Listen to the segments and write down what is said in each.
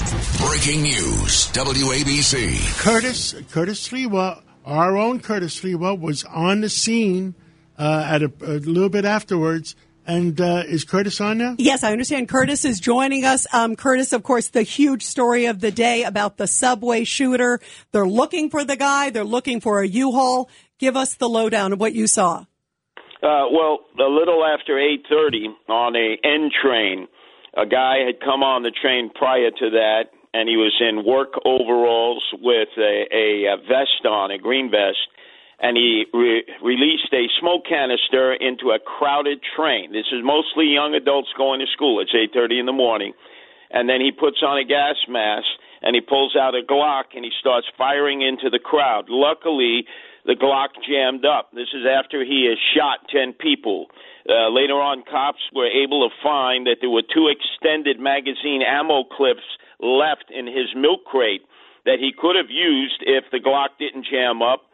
Breaking news, WABC. Curtis Curtis Sliwa, our own Curtis Sliwa, was on the scene uh, at a, a, little bit afterwards. And uh, is Curtis on now? Yes, I understand. Curtis is joining us. Um, Curtis, of course, the huge story of the day about the subway shooter. They're looking for the guy. They're looking for a U-Haul. Give us the lowdown of what you saw. Uh, well, a little after 8:30 on a N train, a guy had come on the train prior to that and he was in work overalls with a, a, vest on, a green vest, and he re- released a smoke canister into a crowded train. This is mostly young adults going to school. It's 8:30 in the morning, and then he puts on a gas mask and he pulls out a Glock and he starts firing into the crowd. Luckily, the Glock jammed up. This is after he has shot 10 people. Uh, later on, cops were able to find that there were two extended magazine ammo clips left in his milk crate that he could have used if the Glock didn't jam up.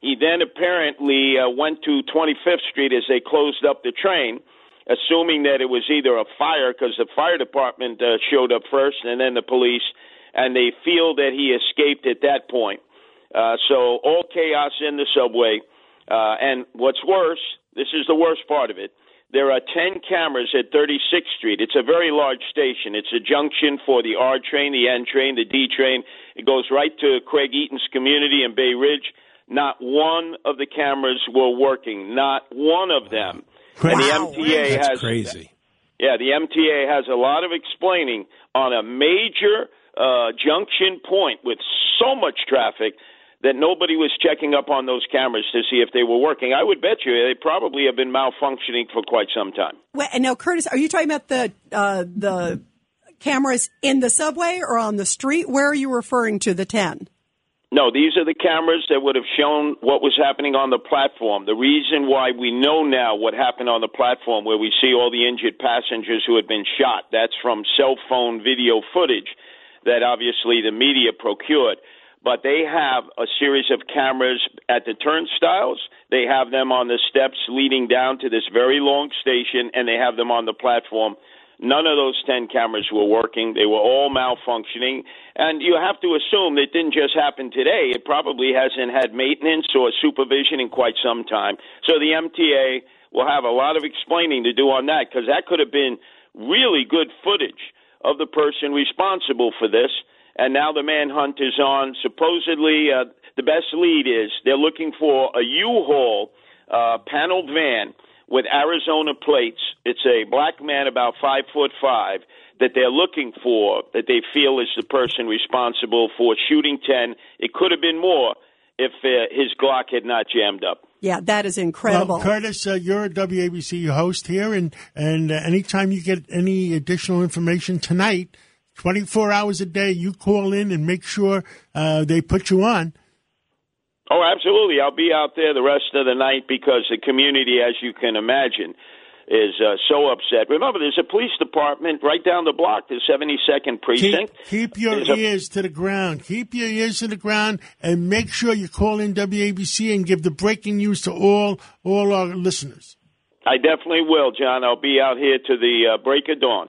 He then apparently uh, went to 25th Street as they closed up the train, assuming that it was either a fire because the fire department uh, showed up first and then the police, and they feel that he escaped at that point. Uh, so all chaos in the subway. Uh, and what's worse, this is the worst part of it. There are 10 cameras at 36th Street. It's a very large station. It's a junction for the R train, the N train, the D train. It goes right to Craig Eaton's community in Bay Ridge. Not one of the cameras were working. Not one of them. Wow. And the MTA That's has crazy. Yeah, the MTA has a lot of explaining on a major uh, junction point with so much traffic that nobody was checking up on those cameras to see if they were working. I would bet you they probably have been malfunctioning for quite some time. And now, Curtis, are you talking about the uh, the cameras in the subway or on the street? Where are you referring to the ten? No, these are the cameras that would have shown what was happening on the platform. The reason why we know now what happened on the platform, where we see all the injured passengers who had been shot, that's from cell phone video footage that obviously the media procured but they have a series of cameras at the turnstiles. They have them on the steps leading down to this very long station, and they have them on the platform. None of those 10 cameras were working. They were all malfunctioning. And you have to assume it didn't just happen today. It probably hasn't had maintenance or supervision in quite some time. So the MTA will have a lot of explaining to do on that because that could have been really good footage of the person responsible for this and now the manhunt is on. Supposedly, uh, the best lead is they're looking for a U-Haul uh, paneled van with Arizona plates. It's a black man about five foot five that they're looking for that they feel is the person responsible for shooting ten. It could have been more if uh, his Glock had not jammed up. Yeah, that is incredible. Well, Curtis, uh, you're a WABC host here, and and uh, anytime you get any additional information tonight 24 hours a day, you call in and make sure uh, they put you on. Oh, absolutely. I'll be out there the rest of the night because the community, as you can imagine, is uh, so upset. Remember, there's a police department right down the block, the 72nd precinct. Keep, keep your There's a- ears to the ground. Keep your ears to the ground, and make sure you call in WABC and give the breaking news to all all our listeners. I definitely will, John. I'll be out here to the uh, break of dawn.